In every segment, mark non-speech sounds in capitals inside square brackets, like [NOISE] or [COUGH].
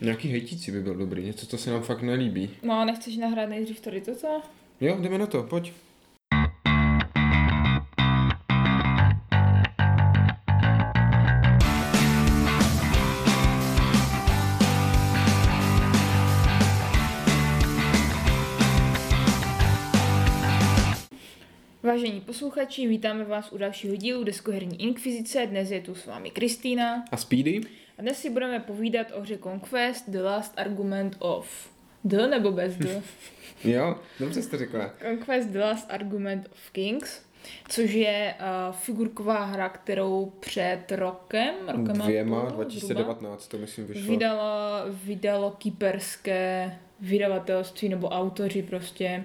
Nějaký hejtící by byl dobrý, něco, co se nám fakt nelíbí. No a nechceš nahrát nejdřív tady to, co? Jo, jdeme na to, pojď. Vážení posluchači, vítáme vás u dalšího dílu Deskoherní inkvizice. Dnes je tu s vámi Kristýna. A Speedy? A dnes si budeme povídat o hře Conquest The Last Argument of... D nebo bez D? [LAUGHS] Jo, dobře jste řekla. Conquest The Last Argument of Kings, což je uh, figurková hra, kterou před rokem, rokem a Dvěma, půl, 2019 to myslím vyšlo. Vydalo, vydalo kyperské vydavatelství nebo autoři prostě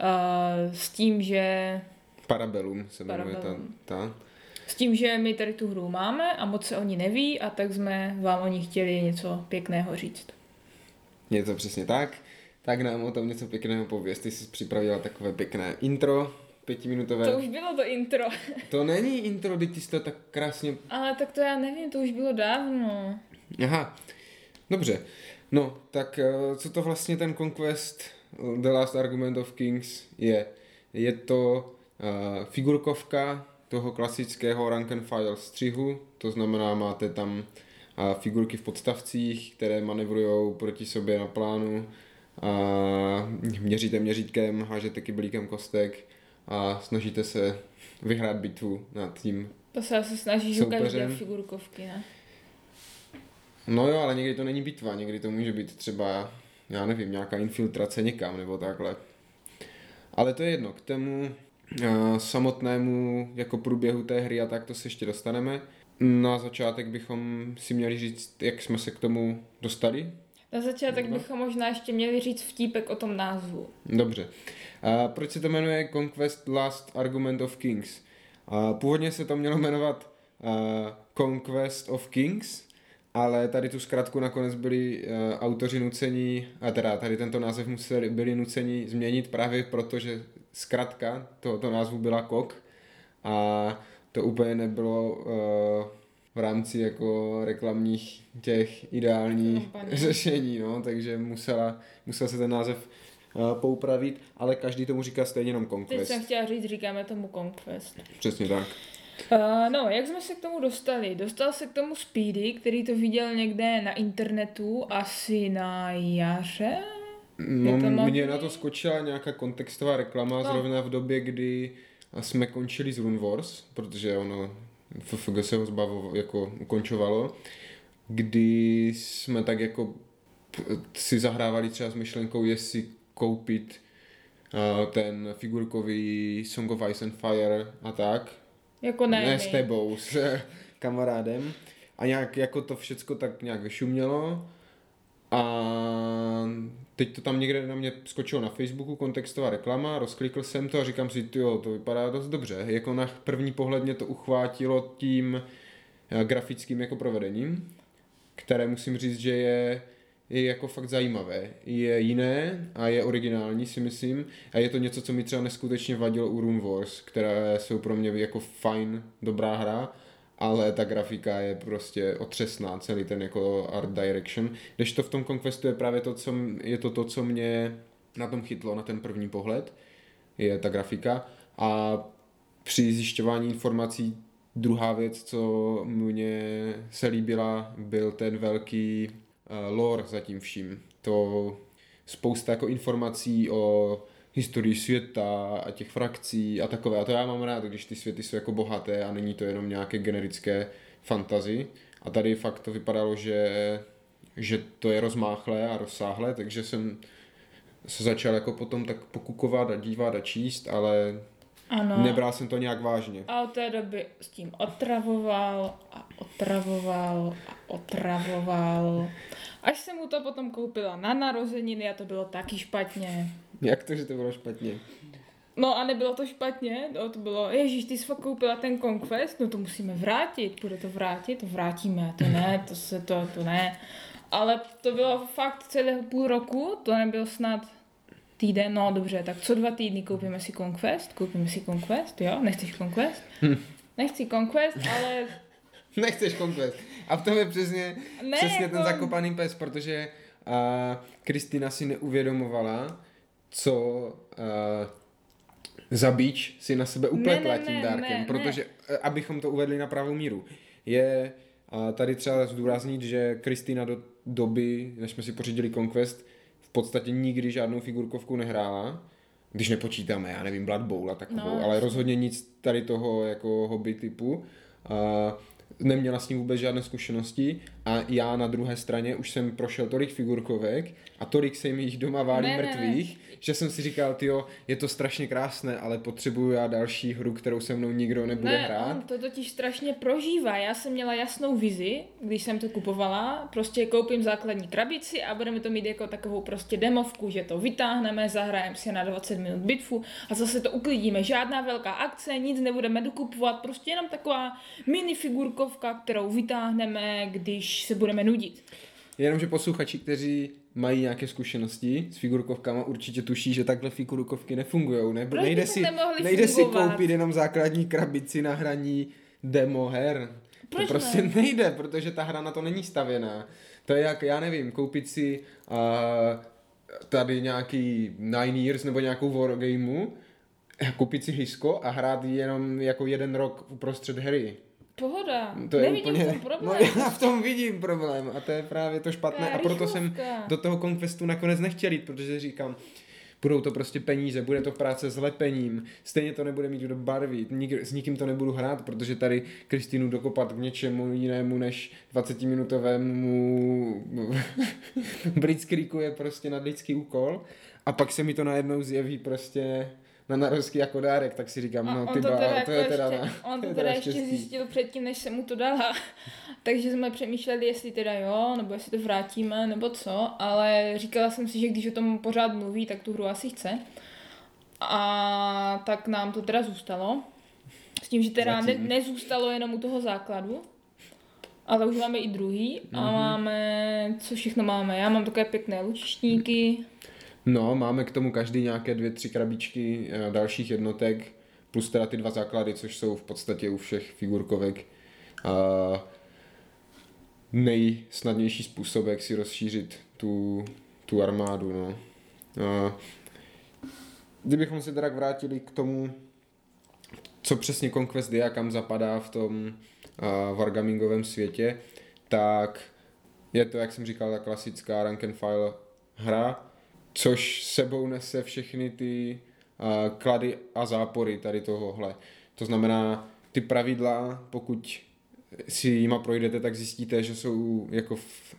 uh, s tím, že Parabellum se jmenuje ta, Parabellum. ta. S tím, že my tady tu hru máme a moc se o ní neví a tak jsme vám o ní chtěli něco pěkného říct. Je to přesně tak. Tak nám o tom něco pěkného pověz. Ty jsi připravila takové pěkné intro, pětiminutové. To už bylo to intro. To není intro, ty jsi to tak krásně... Ale tak to já nevím, to už bylo dávno. Aha, dobře. No, tak eh, co to vlastně ten Conquest eh, The Last Argument of Kings je? Je to uh, figurkovka toho klasického rank and file střihu, to znamená, máte tam uh, figurky v podstavcích, které manevrují proti sobě na plánu, a měříte měřítkem, hážete kyblíkem kostek a snažíte se vyhrát bitvu nad tím To se asi snažíš u každé figurkovky, ne? No jo, ale někdy to není bitva, někdy to může být třeba, já nevím, nějaká infiltrace někam nebo takhle. Ale to je jedno, k tomu samotnému jako průběhu té hry a tak to se ještě dostaneme. Na začátek bychom si měli říct, jak jsme se k tomu dostali. Na začátek No. bychom možná ještě měli říct vtípek o tom názvu. Dobře. Uh, proč se to jmenuje Conquest Last Argument of Kings? Uh, původně se to mělo jmenovat uh, Conquest of Kings, ale tady tu zkratku nakonec byli uh, autoři nuceni, a teda tady tento název museli, byli nuceni změnit právě proto, že zkratka tohoto názvu byla KOK a to úplně nebylo uh, v rámci jako reklamních těch ideálních Kampaně. řešení, no, takže musela, musel se ten název uh, poupravit, ale každý tomu říká stejně jenom Teď Conquest. jsem chtěla říct, říkáme tomu Conquest. Přesně tak. Uh, no, jak jsme se k tomu dostali? Dostal se k tomu Speedy, který to viděl někde na internetu, asi na jaře? No, mně možný? na to skočila nějaká kontextová reklama No. zrovna v době, kdy jsme končili z Rune Wars, protože ono FFG se ho zbavo, jako ukončovalo, kdy jsme tak jako si zahrávali třeba s myšlenkou, jestli koupit uh, ten figurkový Song of Ice and Fire a tak, Jako ne, ne s tebou, s [LAUGHS] kamarádem. A nějak jako to všecko tak nějak vyšumělo. A teď to tam někde na mě skočilo na Facebooku, kontextová reklama, rozklikl jsem to a říkám si, jo, to vypadá dost dobře. Jako na první pohled mě to uchvátilo tím eh, grafickým jako provedením, které musím říct, že je, je jako fakt zajímavé. Je jiné a je originální si myslím a je to něco, co mi třeba neskutečně vadilo u Rune Wars, které jsou pro mě jako fajn, dobrá hra, ale ta grafika je prostě otřesná, celý ten jako art direction. Když to v tom Conquestu je právě to, co, je to to, co mě na tom chytlo na ten první pohled, je ta grafika a při zjišťování informací druhá věc, co mně se líbila, byl ten velký uh, lore za tím vším. To spousta jako informací o historii světa a těch frakcí a takové. A to já mám rád, když ty světy jsou jako bohaté a není to jenom nějaké generické fantazy. A tady fakt to vypadalo, že, že to je rozmáchlé a rozsáhlé, takže jsem se začal jako potom tak pokukovat a dívat a číst, ale Ano. nebral jsem to nějak vážně. A od té doby s tím otravoval a otravoval a otravoval. Až jsem mu to potom koupila na narozeniny a to bylo taky špatně. [LAUGHS] Jak to, že to bylo špatně? No a nebylo to špatně, no to bylo, ježíš, ty jsi fakt koupila ten Conquest, no to musíme vrátit, bude to vrátit, to vrátíme, to ne, to se to, to ne. Ale to bylo fakt celého půl roku, to nebyl snad týden, no dobře, tak co dva týdny koupíme si Conquest, koupíme si Conquest, jo, nechceš Conquest? Nechci Conquest, ale [LAUGHS] Nechceš Conquest. A v tom je přesně, Ne, přesně jako- ten zakopaný pes, protože uh, Kristýna si neuvědomovala, co uh, za bíč si na sebe upletla Ne, ne, tím ne, dárkem, ne, protože, eh, abychom to uvedli na pravou míru, je uh, tady třeba zdůraznit, že Kristýna do doby, než jsme si pořídili Conquest, v podstatě nikdy žádnou figurkovku nehrála, když nepočítáme, já nevím, Blood Bowl a takovou, No, ale rozhodně nic tady toho jako hobby typu. A neměla s ním vůbec žádné zkušenosti a já na druhé straně už jsem prošel tolik figurkovek a tolik se mi jich doma válí Ne, ne, ne. mrtvých, že jsem si říkal, tyjo, je to strašně krásné, ale potřebuju já další hru, kterou se mnou nikdo nebude Ne, hrát. on to totiž strašně prožívá. Já jsem měla jasnou vizi, když jsem to kupovala. Prostě koupím základní krabici a budeme to mít jako takovou prostě demovku, že to vytáhneme, zahrajeme si na 20 minut bitvu a zase to uklidíme. Žádná velká akce, nic nebudeme dokupovat, prostě jenom taková mini figurkovka, kterou vytáhneme, když se budeme nudit. Jenomže posluchači, kteří mají nějaké zkušenosti s figurkovkama, určitě tuší, že takhle figurkovky nefungují. Ne? Proč nejde si, nejde si koupit jenom základní krabici na hraní demo her. Proč to prostě ne? nejde, protože ta hra na to není stavěná. To je jak, já nevím, koupit si uh, tady nějaký Nine Years nebo nějakou wargameu, koupit si hisko a hrát jenom jako jeden rok uprostřed hry. Pohoda. To je Nevidím úplně... v tom problém. No [LAUGHS] já v tom vidím problém a to je právě to špatné a proto jsem do toho Conquestu nakonec nechtěl jít, protože říkám, budou to prostě peníze, bude to práce s lepením, stejně to nebude mít kdo barvit, nik, s nikým to nebudu hrát, protože tady Kristýnu dokopat k něčemu jinému než 20-minutovému [LAUGHS] Blitzkriegu je prostě nadlidský úkol a pak se mi to najednou zjeví prostě na narovský jako dárek, tak si říkám, A no ty to teda to jako je teda, ještě, na, on to teda teda ještě štěstí. zjistil předtím, než jsem mu to dala. [LAUGHS] Takže jsme přemýšleli, jestli teda jo, nebo jestli to vrátíme, nebo co, ale říkala jsem si, že když o tom pořád mluví, tak tu hru asi chce. A tak nám to teda zůstalo. S tím, že teda ne, nezůstalo jenom u toho základu, ale už máme i druhý a Mhm. máme, co všechno máme. Já mám takové pěkné lučišníky, No, máme k tomu každý nějaké dvě, tři krabičky eh, dalších jednotek, plus teda ty dva základy, což jsou v podstatě u všech figurkovek a nejsnadnější způsob, jak si rozšířit tu, tu armádu. No. A kdybychom se teda vrátili k tomu, co přesně Conquest je a kam zapadá v tom uh, wargamingovém světě, tak je to, jak jsem říkal, ta klasická rank and file hra, což sebou nese všechny ty uh, klady a zápory tady tohohle. To znamená, ty pravidla, pokud si jima projdete, tak zjistíte, že jsou jako v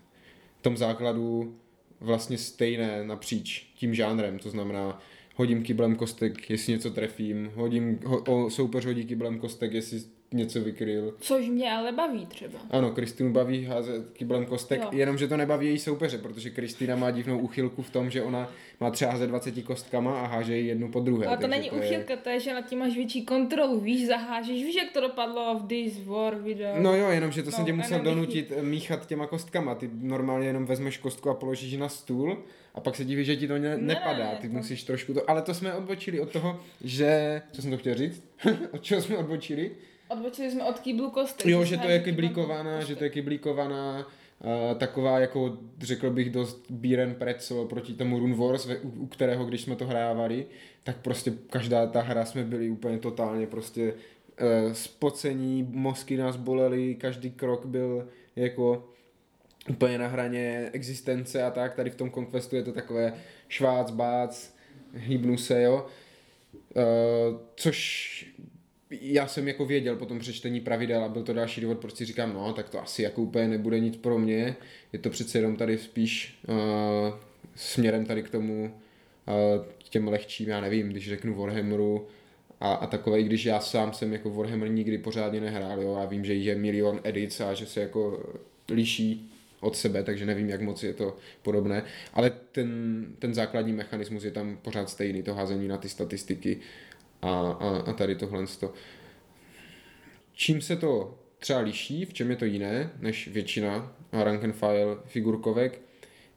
tom základu vlastně stejné napříč tím žánrem. To znamená, hodím kyblem kostek, jestli něco trefím, hodím, ho, soupeř hodí kyblem kostek, jestli něco vykryl. což mě ale baví třeba. Ano, Kristýnu baví házet kyblem kostek, Jo. jenomže to nebaví její soupeře, protože Kristýna má divnou uchylku v tom, že ona má třeba házet 20 kostkama a háže ji jednu po druhé. Ale to není je- uchylka, to je, že nad tím máš větší kontrolu, víš, zahážeš, víš, jak to dopadlo v This War video. No jo, jenomže to No, jsem tě musel donutit eh, míchat těma kostkama. Ty normálně jenom vezmeš kostku a položíš ji na stůl a pak se divíš, že ti to ne, Ne, nepadá. Ty to- musíš trošku to... Ale to jsme odbočili od toho, že... Co jsem to chtěl říct? [LAUGHS] od čeho jsme odbočili? Odbočili jsme od kýblu kostek. Jo, že to je kyblíkovaná, že to je kyblíkovaná Uh, taková jako, řekl bych, dost bíren pretzel proti tomu Rune Wars, u, u kterého, když jsme to hrávali, tak prostě každá ta hra jsme byli úplně totálně prostě uh, spocení, mozky nás bolely, každý krok byl jako úplně na hraně existence a tak. Tady v tom Conquestu je to takové švác, bác, hýbnu se, jo. Uh, což já jsem jako věděl po tom přečtení pravidel a byl to další důvod, proč si říkám, no, tak to asi jako úplně nebude nic pro mě. Je to přece jenom tady spíš uh, směrem tady k tomu, uh, těm lehčím, já nevím, když řeknu Warhammeru a, a takové, i když já sám jsem jako Warhammer nikdy pořádně nehrál, jo, a vím, že je milion edic a že se jako liší od sebe, takže nevím, jak moc je to podobné, ale ten, ten základní mechanismus je tam pořád stejný, to házení na ty statistiky a, a, a tady tohle. To. Čím se to třeba liší, v čem je to jiné než většina rank and file figurkovek,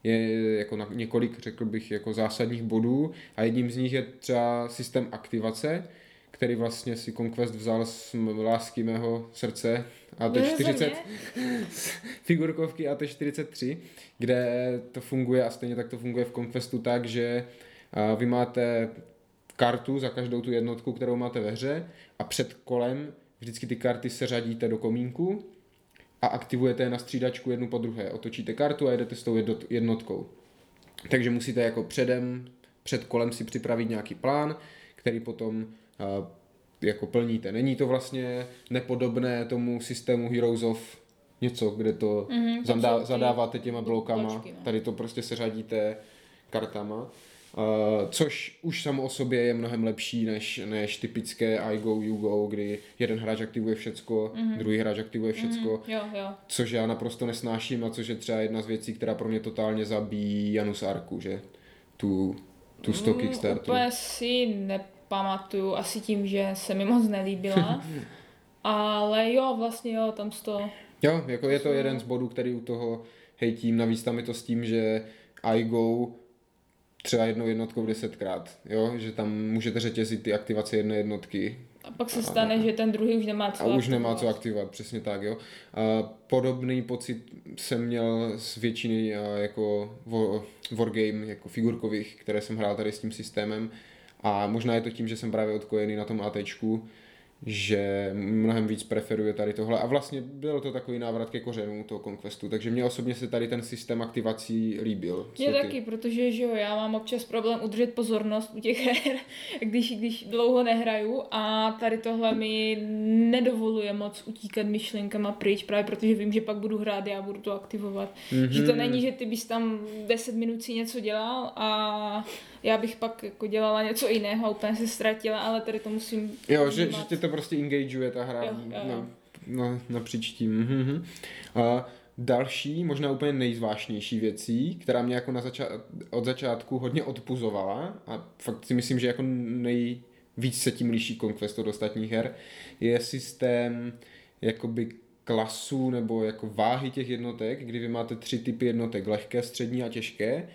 je jako na několik, řekl bych, jako zásadních bodů a jedním z nich je třeba systém aktivace, který vlastně si Conquest vzal z lásky mého srdce a to Běže 40 země? [LAUGHS] figurkovky AT43, kde to funguje a stejně tak to funguje v Conquestu tak, že a, vy máte kartu za každou tu jednotku, kterou máte ve hře a před kolem vždycky ty karty seřadíte do komínku a aktivujete je na střídačku jednu po druhé. Otočíte kartu a jedete s tou jednot- jednotkou. Takže musíte jako předem, před kolem si připravit nějaký plán, který potom a, jako plníte. Není to vlastně nepodobné tomu systému Heroes of něco, kde to Mhm, tam zadá, zadáváte těma blo- blokama, bločky, no. tady to prostě seřadíte kartama. Uh, což už samo o sobě je mnohem lepší než, než typické I go, you go, kdy jeden hráč aktivuje všecko, mm-hmm. druhý hráč aktivuje všecko, Mhm, jo, jo. což já naprosto nesnáším a což je třeba jedna z věcí, která pro mě totálně zabíjí Janus Arku, že? Tu, tu 100 Mm, Kickstarter. Úplně si nepamatuju, asi tím, že se mi moc nelíbila. [LAUGHS] Ale jo, vlastně jo, tam to. Jo, jako je to jeden z bodů, který u toho hejtím, navíc tam je to s tím, že I go třeba jednou jednotkou desetkrát, jo, že tam můžete řetězit ty aktivace jedné jednotky A pak se stane, že ten druhý už nemá co a už nemá co aktivovat. aktivovat, přesně tak, jo. A podobný pocit jsem měl z většiny a, jako war, wargame, jako figurkových, které jsem hrál tady s tím systémem a možná je to tím, že jsem právě odkojený na tom ATčku, že mnohem víc preferuje tady tohle a vlastně byl to takový návrat ke kořenům toho Conquestu, takže mě osobně se tady ten systém aktivací líbil. Sloty. taky, protože že jo, já mám občas problém udržet pozornost u těch her, [LAUGHS] když, když dlouho nehraju a tady tohle mi nedovoluje moc utíkat myšlenkama pryč, právě protože vím, že pak budu hrát, já budu to aktivovat. Mm-hmm. Že to není, že ty bys tam 10 minut si něco dělal a já bych pak jako dělala něco jiného a úplně se ztratila, ale tady to musím Jo, že, že tě to prostě engageuje ta hra Jo, jo, jo. Na, na, napříč tím. Mhm. A další, možná úplně nejzvážnější věcí, která mě jako na zača- od začátku hodně odpuzovala a fakt si myslím, že jako nejvíc se tím liší Conquest od ostatních her, je systém jakoby klasů nebo jako váhy těch jednotek, kdy vy máte tři typy jednotek, lehké, střední a těžké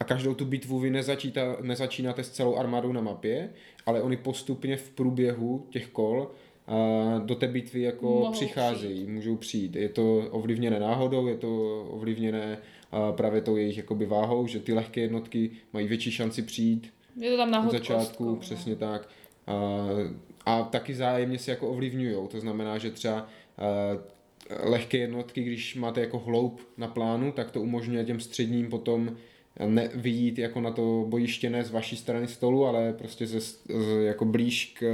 a každou tu bitvu vy nezačíta, nezačínáte s celou armádou na mapě, ale oni postupně v průběhu těch kol do té bitvy jako Mohou přicházejí, můžou přijít. Je to ovlivněné náhodou, je to ovlivněné právě tou jejich jakoby váhou, že ty lehké jednotky mají větší šanci přijít Je to tam na začátku, no. přesně tak. A, a taky zájemně se jako ovlivňují. To znamená, že třeba lehké jednotky, když máte jako hloub na plánu, tak to umožňuje těm středním potom ne, vyjít jako na to bojiště ne z vaší strany stolu, ale prostě ze, z, jako blíž k,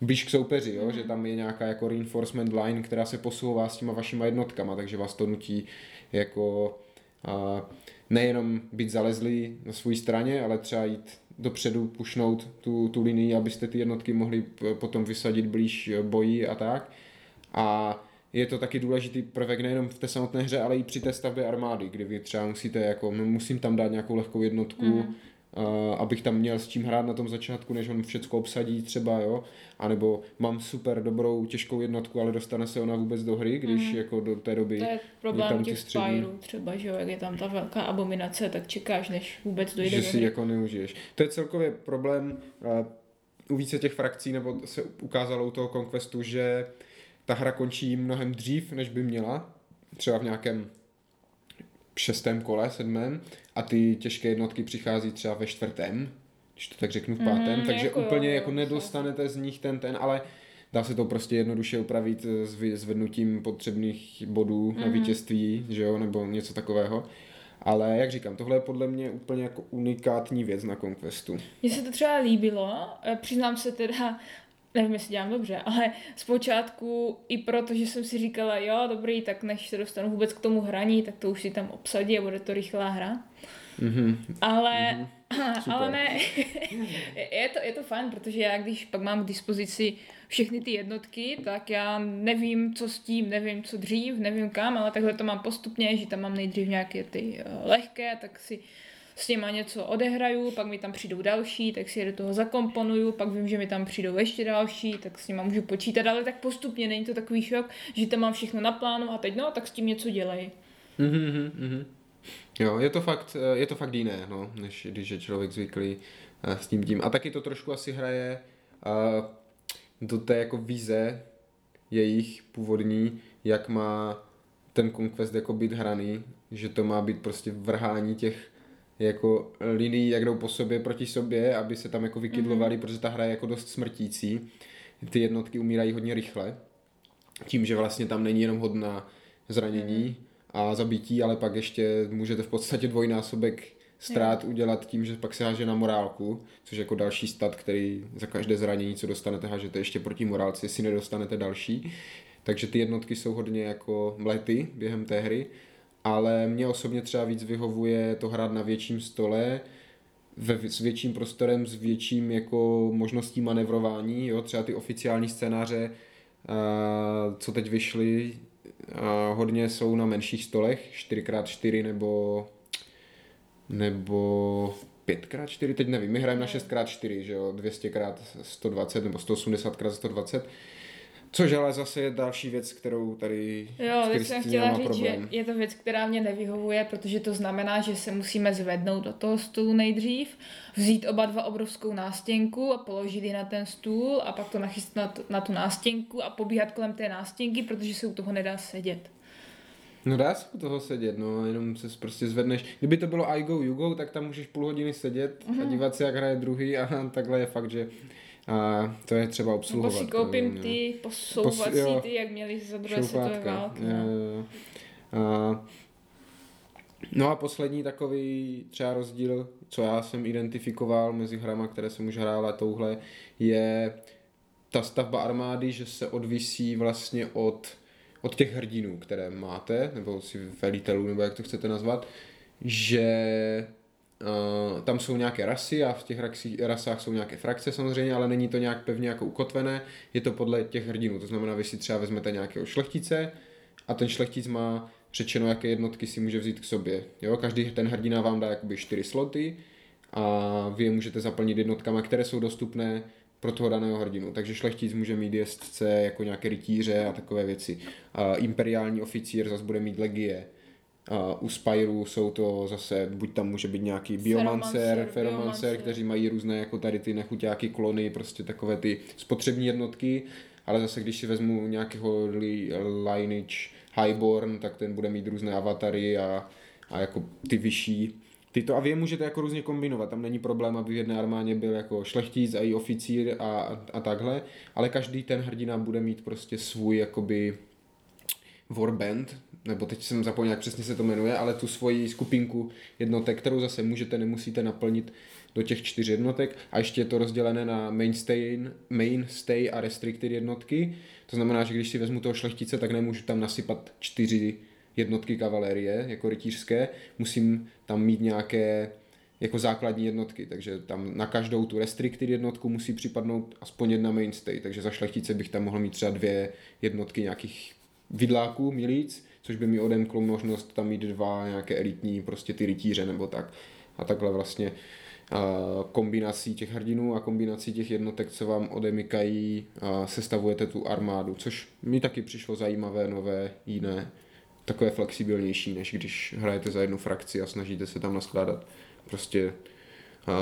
blíž k soupeři, jo? že tam je nějaká jako reinforcement line, která se posouvá s těma vašima jednotkama, takže vás to nutí jako a, nejenom být zalezlý na své straně, ale třeba jít dopředu, pušnout tu, tu linii, abyste ty jednotky mohli potom vysadit blíž boji a tak. A je to taky důležitý prvek nejenom v té samotné hře, ale i při té stavbě armády, kdy vy třeba musíte jako, musím tam dát nějakou lehkou jednotku, mm. Uh, abych tam měl s čím hrát na tom začátku, než on všecko obsadí třeba, jo, anebo mám super dobrou těžkou jednotku, ale dostane se ona vůbec do hry, když mm. jako do té doby To je je problém tam těch střední. Třeba, že jo, jak je tam ta velká abominace, tak čekáš, než vůbec dojde že do si hry. jako neužiješ. To je celkově problém uh, u více těch frakcí, nebo se ukázalo u toho Conquestu, že ta hra končí mnohem dřív, než by měla, třeba v nějakém šestém kole, sedmém, a ty těžké jednotky přichází třeba ve čtvrtém, když to tak řeknu v pátém, Mm, takže jako úplně jo, jako jo, nedostanete z nich ten ten, ale dá se to prostě jednoduše upravit eh, s zvednutím potřebných bodů na Mhm. vítězství, že jo, nebo něco takového. Ale jak říkám, tohle je podle mě úplně jako unikátní věc na Conquestu. Mně se to třeba líbilo, eh, přiznám se teda, nevím, jestli dělám dobře, ale zpočátku i proto, že jsem si říkala, jo, dobrý, tak než se dostanu vůbec k tomu hraní, tak to už si tam obsadí a bude to rychlá hra. Mhm. Ale, Super. ale ne, [LAUGHS] je to, je to fajn, protože já když pak mám k dispozici všechny ty jednotky, tak já nevím, co s tím, nevím, co dřív, nevím kam, ale takhle to mám postupně, že tam mám nejdřív nějaké ty eh, lehké, tak si s něma něco odehraju, pak mi tam přijdou další, tak si je do toho zakomponuju, pak vím, že mi tam přijdou ještě další, tak s nima můžu počítat, ale tak postupně není to takový šok, že tam mám všechno na plánu a teď no, tak s tím něco dělej. Mhm, mhm, mhm. Jo, je to fakt, eh, je to fakt jiné, no, než když je člověk zvyklý eh, s tím tím. A taky to trošku asi hraje a do té jako vize jejich původní, jak má ten Conquest jako být hraný, že to má být prostě vrhání těch jako linií, jak jdou po sobě proti sobě, aby se tam jako vykydlovali, mm-hmm. protože ta hra je jako dost smrtící. Ty jednotky umírají hodně rychle. Tím, že vlastně tam není jenom hodná zranění mm-hmm. a zabití, ale pak ještě můžete v podstatě dvojnásobek ztrát mm. udělat tím, že pak se háže na morálku, což je jako další stat, který za každé zranění, co dostanete, hážete ještě proti morálce, jestli nedostanete další. Takže ty jednotky jsou hodně jako mlety během té hry ale mě osobně třeba víc vyhovuje to hrát na větším stole, ve, s větším prostorem, s větším jako možností manevrování, jo, třeba ty oficiální scénáře, a, co teď vyšly, a hodně jsou na menších stolech, 4x4 nebo nebo 5x4, teď nevím, my hrajeme na 6x4, že jo, 200x120 nebo 180x120, Což ale zase je další věc, kterou tady Jo, teď jsem chtěla říct, problém. že je to věc, která mě nevyhovuje, protože to znamená, že se musíme zvednout do toho stolu nejdřív, vzít oba dva obrovskou nástěnku a položit ji na ten stůl a pak to nachystat na, tu nástěnku a pobíhat kolem té nástěnky, protože se u toho nedá sedět. No dá se u toho sedět, no, jenom se prostě zvedneš. Kdyby to bylo I go, you go, tak tam můžeš půl hodiny sedět mm-hmm. a mhm. dívat se, jak hraje druhý a [LAUGHS] takhle je fakt, že a to je třeba obsluhovat. Nebo si koupím ty posouvací, Pos, ty, jak měli za druhé světové války. No. A, no a poslední takový třeba rozdíl, co já jsem identifikoval mezi hrama, které jsem už hrál a touhle, je ta stavba armády, že se odvisí vlastně od, od těch hrdinů, které máte, nebo si velitelů, nebo jak to chcete nazvat, že Uh, tam jsou nějaké rasy a v těch rasách jsou nějaké frakce samozřejmě, ale není to nějak pevně jako ukotvené, je to podle těch hrdinů, to znamená, vy si třeba vezmete nějakého šlechtice a ten šlechtic má řečeno, jaké jednotky si může vzít k sobě. Jo? Každý ten hrdina vám dá jakoby čtyři sloty a vy je můžete zaplnit jednotkama, které jsou dostupné pro toho daného hrdinu. Takže šlechtic může mít jezdce jako nějaké rytíře a takové věci. A imperiální oficír zase bude mít legie U Spyru jsou to zase, buď tam může být nějaký biomancer, feromancer, kteří mají různé jako tady ty nechuťáky, klony, prostě takové ty spotřební jednotky, ale zase když si vezmu nějakého lineage Highborn, tak ten bude mít různé avatary a, a jako ty vyšší. Tyto a vy je můžete jako různě kombinovat, tam není problém, aby v jedné armádě byl jako šlechtic a i oficír a, a, a takhle, ale každý ten hrdina bude mít prostě svůj jakoby warband, nebo teď jsem zapomněl, jak přesně se to jmenuje, ale tu svoji skupinku jednotek, kterou zase můžete, nemusíte naplnit do těch čtyř jednotek. A ještě je to rozdělené na mainstay, mainstay a restricted jednotky. To znamená, že když si vezmu toho šlechtice, tak nemůžu tam nasypat čtyři jednotky kavalérie, jako rytířské, musím tam mít nějaké jako základní jednotky, takže tam na každou tu restricted jednotku musí připadnout aspoň jedna mainstay, takže za šlechtice bych tam mohl mít třeba dvě jednotky nějakých vidláků, milíc, což by mi odemklo možnost tam mít dva nějaké elitní prostě ty rytíře nebo tak. A takhle vlastně kombinací těch hrdinů a kombinací těch jednotek, co vám odemykají, sestavujete tu armádu, což mi taky přišlo zajímavé, nové, jiné, takové flexibilnější, než když hrajete za jednu frakci a snažíte se tam naskládat prostě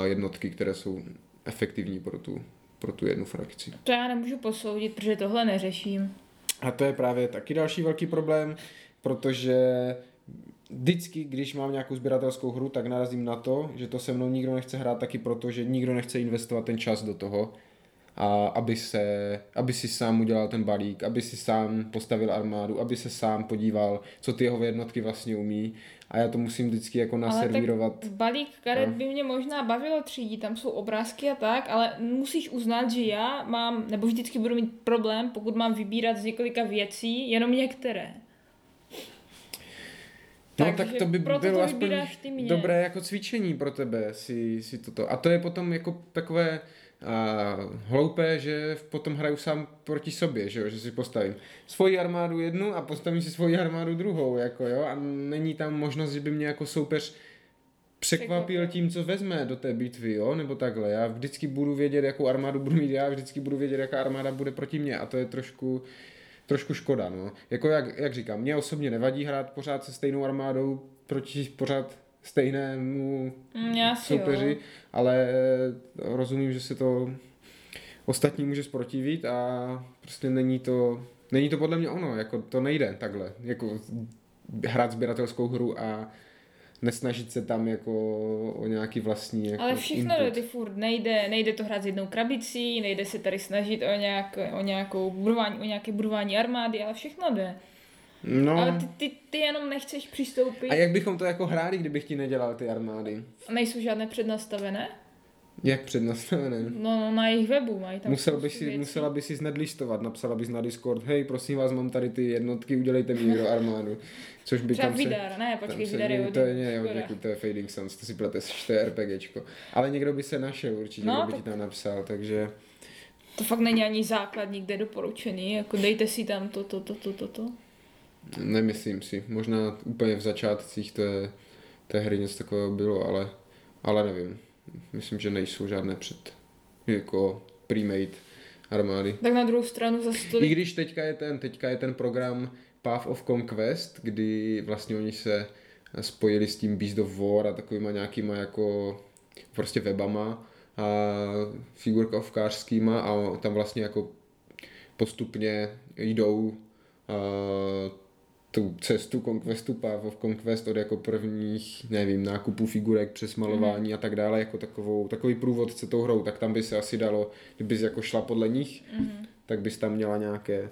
jednotky, které jsou efektivní pro tu, pro tu jednu frakci. To já nemůžu posoudit, protože tohle neřeším. A to je právě taky další velký problém, protože vždycky, když mám nějakou sběratelskou hru, tak narazím na to, že to se mnou nikdo nechce hrát taky proto, že nikdo nechce investovat ten čas do toho, a aby, se, aby si sám udělal ten balík, aby si sám postavil armádu, aby se sám podíval, co ty jeho jednotky vlastně umí a já to musím vždycky jako naservírovat. Ale tak balík karet by mě možná bavilo třídit, tam jsou obrázky a tak, ale musíš uznat, že já mám, nebo vždycky budu mít problém, pokud mám vybírat z několika věcí, jenom některé. No Takže tak to by bylo to aspoň dobré jako cvičení pro tebe si, si toto. A to je potom jako takové a hloupé, že potom hraju sám proti sobě, že, jo? že si postavím svoji armádu jednu a postavím si svoji armádu druhou, jako jo, a není tam možnost, že by mě jako soupeř překvapil tím, co vezme do té bitvy, jo, nebo takhle. Já vždycky budu vědět, jakou armádu budu mít já, vždycky budu vědět, jaká armáda bude proti mně a to je trošku, trošku škoda, no. Jako jak, jak říkám, mě osobně nevadí hrát pořád se stejnou armádou proti pořád stejnému mm, soupeři, jo. ale rozumím, že se to ostatní může protivit a prostě není to, není to podle mě ono, jako to nejde takhle, jako hrát sběratelskou hru a nesnažit se tam jako o nějaký vlastní jako Ale všechno input. jde furt, nejde, nejde to hrát s jednou krabicí, nejde se tady snažit o, nějak, o, nějakou budování, o nějaké budování armády, ale všechno jde. No. Ale ty, ty, ty jenom nechceš přistoupit A jak bychom to jako hráli, kdybych ti nedělal ty armády? nejsou žádné přednastavené. Jak přednastavené? No, no na jejich webu mají tam Musel bych si, věcí. musela by si znedlistovat, napsala bys na Discord, hej, prosím vás, mám tady ty jednotky, udělejte mi do armádu. Což by Třeba tam se... Vidar, ne, tam počkej, se- Vidar je to je, ne, od, to je Fading Suns, to si pleteš, to je RPGčko. Ale někdo by se našel určitě, No, kdo by tak- ti tam napsal, takže... To fakt není ani základ nikde doporučený, jako dejte si tam to, to, to, to, to, to. Nemyslím si. Možná úplně v začátcích té, té hry něco takového bylo, ale, ale nevím. Myslím, že nejsou žádné před jako pre-made armády. Tak na druhou stranu zase I tolik když teďka je ten, teďka je ten program Path of Conquest, kdy vlastně oni se spojili s tím Beast of War a takovýma nějakýma jako prostě webama a figurkovkářskýma a tam vlastně jako postupně jdou a, tu cestu Conquestu, Path of Conquest od jako prvních, nevím, nákupů figurek přes malování a tak dále, jako takovou, takový průvodce tou hrou, tak tam by se asi dalo, kdybys jako šla podle nich, tak bys tam měla nějaké,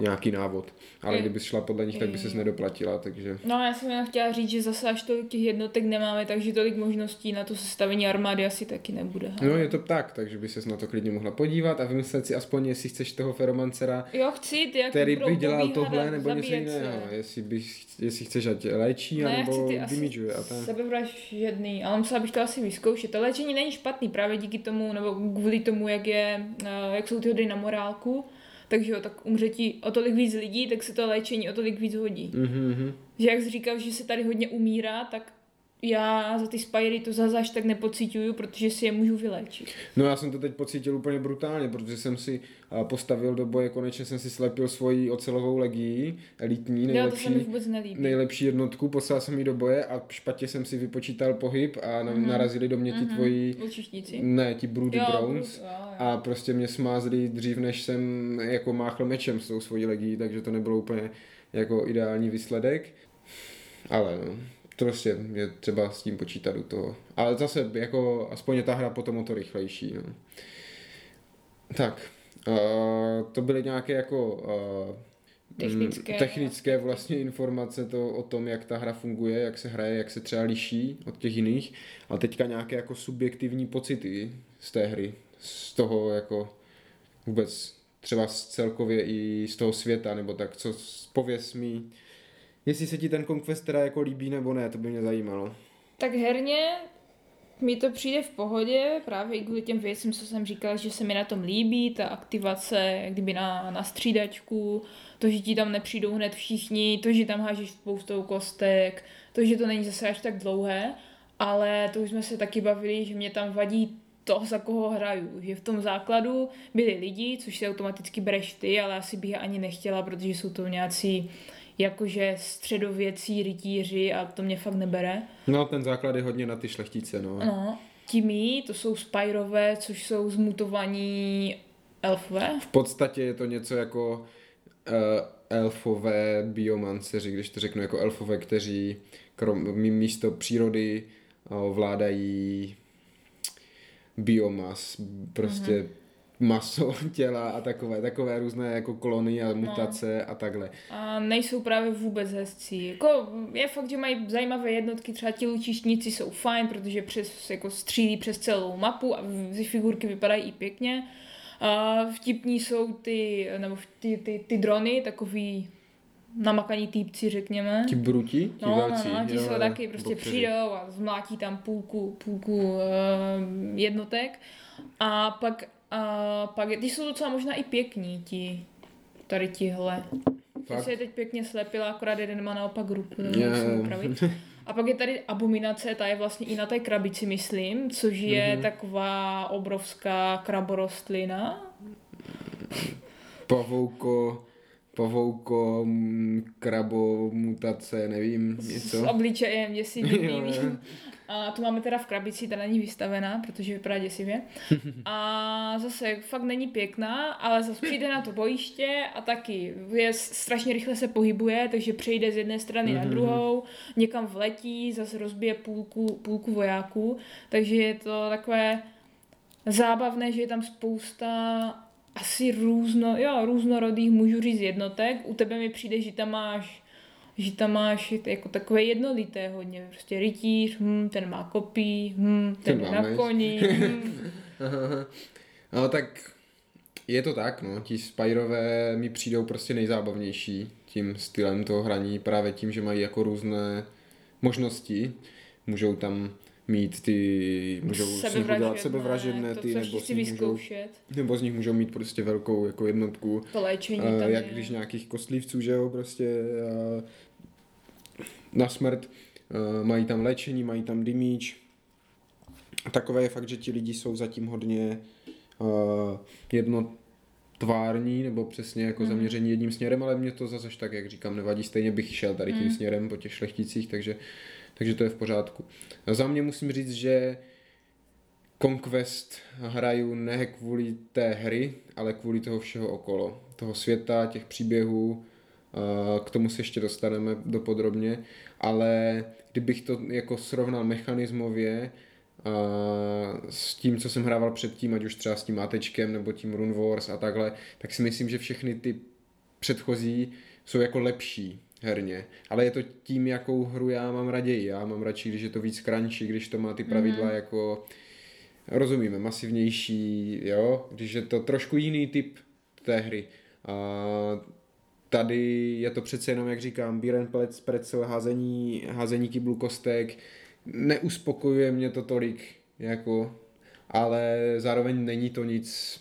nějaký návod. Ale kdybys šla podle nich, tak by ses nedoplatila, takže... No já jsem jenom chtěla říct, že zase až tolik těch jednotek nemáme, takže tolik možností na to sestavení armády asi taky nebude. No je to tak, takže by ses na to klidně mohla podívat a vymyslet si aspoň, jestli chceš toho feromancera, Jo, chci, ty jak který by dělal tohle nebo něco jiného. Jestli, bys, jestli chceš, ať léčí, Ne, anebo chci ty asi dimižuje a tak. sebevražedný, ale musela bych to asi vyzkoušet. To léčení není špatný právě díky tomu, nebo kvůli tomu, jak, je, eh, jak jsou ty hody na morálku. Takže jo, tak umře ti o tolik víc lidí, tak se to léčení o tolik víc hodí. Mhm, mhm. Že jak jsi říkal, že se tady hodně umírá, tak já za ty spiry to zase až tak nepocituju, protože si je můžu vyléčit. No já jsem to teď pocítil úplně brutálně, protože jsem si a, postavil do boje, konečně jsem si slepil svoji ocelovou legii, elitní, Já to se mi nejlepší, nejlepší jednotku, poslal jsem ji do boje a špatně jsem si vypočítal pohyb a na, Mhm. narazili do mě ti Mhm. tvoji, Lučišníci. ne, ti Broody Jo, Drones. jo, jo. A prostě mě smázli dřív, než jsem jako máchl mečem s tou svojí legií, takže to nebylo úplně jako ideální výsledek. Ale no, prostě je třeba s tím počítat u toho. Ale zase jako aspoň je ta hra potom o to rychlejší. No. Tak, uh, to byly nějaké jako uh, Technické. technické vlastně informace to o tom, jak ta hra funguje, jak se hraje, jak se třeba liší od těch jiných. A teďka nějaké jako subjektivní pocity z té hry, z toho jako vůbec třeba celkově i z toho světa, nebo tak, co pověs mi, jestli se ti ten Conquest teda jako líbí nebo ne, to by mě zajímalo. Tak herně mi to přijde v pohodě, právě i kvůli těm věcem, co jsem říkala, že se mi na tom líbí, ta aktivace, kdyby na, na střídačku, to, že ti tam nepřijdou hned všichni, to, že tam hážeš spoustou kostek, to, že to není zase až tak dlouhé, ale to už jsme se taky bavili, že mě tam vadí to, za koho hraju. Že v tom základu byli lidi, což si automaticky bereš ty, ale asi bych ani nechtěla, protože jsou to nějací jakože středověcí rytíři a to mě fakt nebere. No, ten základ je hodně na ty šlechtice, no. No, Timi, to jsou Spyrové, což jsou zmutovaní elfové. V podstatě je to něco jako uh, elfové biomanceři, když to řeknu jako elfové, kteří krom, mí- místo přírody uh, vládají biomas, prostě mm-hmm. Maso [LAUGHS] těla a takové, takové různé jako kolony a mutace no. a takhle. A nejsou právě vůbec hezcí. Jako, je fakt, že mají zajímavé jednotky, třeba ti lučišníci jsou fajn, protože přes, jako střílí přes celou mapu a ty figurky vypadají i pěkně. A vtipní jsou ty, nebo ty, ty, ty drony, takový namakaní týpci, řekněme. Ti brutí, ti No, velcí. no, no, ti jo, jsou taky, prostě bokřeři. přijdou a zmlátí tam půlku, půlku uh, jednotek. A pak, a pak, ty jsou docela možná i pěkní, ti, tady tihle. Ty Fakt? se je teď pěkně slepila, akorát jeden má naopak ruku, Je. musím upravit. A pak je tady abominace, ta je vlastně i na té krabici, myslím, což je Mhm. mm-hmm. taková obrovská kraborostlina. Pavouko, pavouko, krabo, mutace, nevím, S něco. obličejem děsivým [LAUGHS] Jo, jo. bílým. A tu máme teda v krabici, ta není vystavená, protože vypadá děsivě. [LAUGHS] A zase fakt není pěkná, ale zase přijde na to bojiště a taky je strašně rychle se pohybuje, takže přejde z jedné strany na Mhm. druhou, někam vletí, zase rozbije půlku, půlku vojáků, takže je to takové zábavné, že je tam spousta asi různo, jo, různorodých, můžu říct, jednotek. U tebe mi přijde, že tam máš že tam máš jako takové jednolité hodně, prostě rytíř, hm, ten má kopí, hm, ten, Ten má na koni, [LAUGHS] hm. no tak je to tak, no, ti Spyrové mi přijdou prostě nejzábavnější tím stylem toho hraní, právě tím, že mají jako různé možnosti, můžou tam mít ty, můžou z nich udělat sebevražedné to, ty, co nebo z, nich můžou, nebo z nich můžou mít prostě velkou jako jednotku, to léčení Uh, tam jak je. když nějakých kostlivců, že jo, prostě uh, na smrt, uh, mají tam léčení, mají tam damage. Takové je fakt, že ti lidi jsou zatím hodně uh, jednotvární, nebo přesně jako Mhm. zaměření jedním směrem, ale mě to zase tak, jak říkám, nevadí, stejně bych šel tady tím Mhm. směrem po těch šlechticích, takže, takže to je v pořádku. A za mě musím říct, že Conquest hraju ne kvůli té hry, ale kvůli toho všeho okolo. Toho světa, těch příběhů, k tomu se ještě dostaneme dopodrobně, ale kdybych to jako srovnal mechanismově s tím, co jsem hrával předtím, ať už třeba s tím Atečkem nebo tím Rune Wars a takhle, tak si myslím, že všechny ty předchozí jsou jako lepší herně. Ale je to tím, jakou hru já mám raději. Já mám radši, když je to víc crunchy, když to má ty pravidla mm. jako rozumíme, masivnější, jo, když je to trošku jiný typ té hry. A tady je to přece jenom, jak říkám, Biren Plec, Pretzel, házení, házení kyblu kostek, neuspokojuje mě to tolik, jako, ale zároveň není to nic,